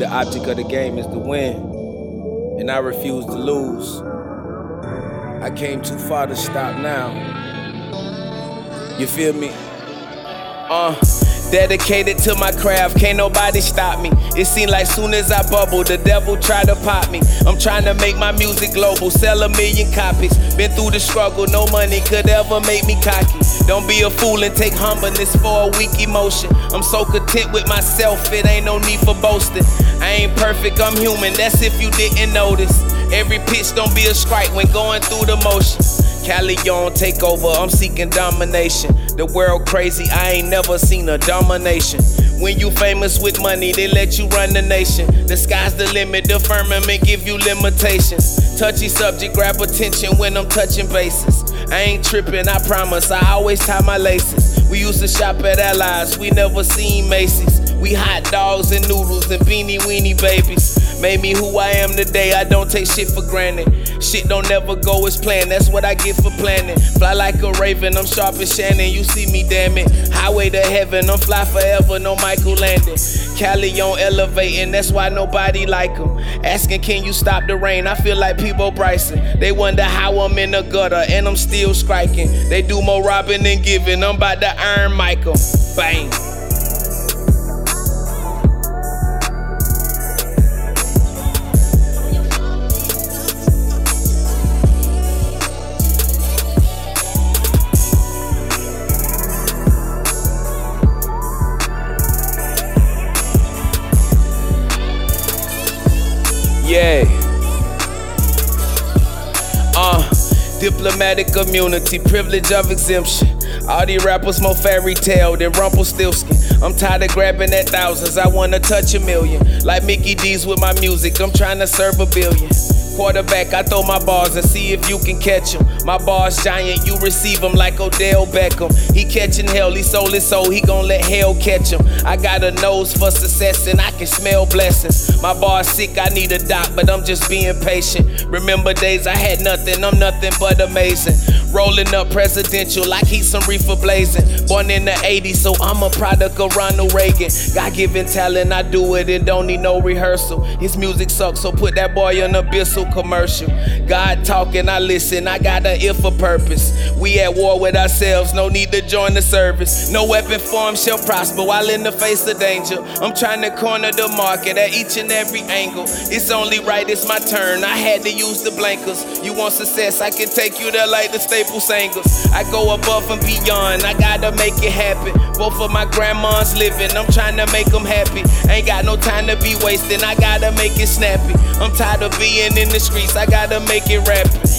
the object of the game is to win, and I refuse to lose. I came too far to stop now. You feel me? Uh. Dedicated to my craft, can't nobody stop me. It seemed like soon as I bubble, the devil try to pop me. I'm trying to make my music global, sell a million copies. Been through the struggle, no money could ever make me cocky. Don't be a fool and take humbleness for a weak emotion. I'm so content with myself, it ain't no need for boasting. I ain't perfect, I'm human, that's if you didn't notice. Every pitch don't be a strike when going through the motion. Cali on take over, I'm seeking domination. The world crazy, I ain't never seen a domination. When you famous with money, they let you run the nation. The sky's the limit, the firmament give you limitations. Touchy subject, grab attention when I'm touching bases. I ain't tripping, I promise, I always tie my laces. We used to shop at Allies, we never seen Macy's. We hot dogs and noodles and beanie weenie babies. Made me who I am today, I don't take shit for granted. Shit don't never go as planned, that's what I get for planning. Fly like a raven, I'm sharp as Shannon, you see me, damn it. Highway to heaven, I'm fly forever, no Michael Landon. Cali on elevating, that's why nobody like him. Asking, can you stop the rain? I feel like Peabo Bryson. They wonder how I'm in the gutter and I'm still striking. They do more robbing than giving, I'm about to iron Michael. Bang. Yeah. Uh, diplomatic immunity, privilege of exemption. All these rappers more fairy tale than Rumpelstiltskin. I'm tired of grabbing at thousands, I wanna touch a million. Like Mickey D's with my music, I'm trying to serve a billion. Quarterback, I throw my balls and see if you can catch them. My bars giant, you receive them like Odell Beckham. He catching hell, he sold his soul, he gon' let hell catch him. I got a nose for success and I can smell blessings. My bar's sick, I need a doc, but I'm just being patient. Remember days I had nothing, I'm nothing but amazing. Rolling up presidential like he's some reefer blazing. Born in the 80s, so I'm a product of Ronald Reagan. God given talent, I do it and don't need no rehearsal. His music sucks, so put that boy on a Commercial. God talking, I listen, I got an ear for purpose. We at war with ourselves, no need to join the service. No weapon form shall prosper while in the face of danger. I'm trying to corner the market at each and every angle. It's only right, it's my turn. I had to use the blankers. You want success, I can take you there like the staple singers. I go above and beyond, I gotta make it happen. Both of my grandmas living, I'm trying to make them happy. Ain't got no time to be wasting, I gotta make it snappy. I'm tired of being the streets, I gotta make it rapping.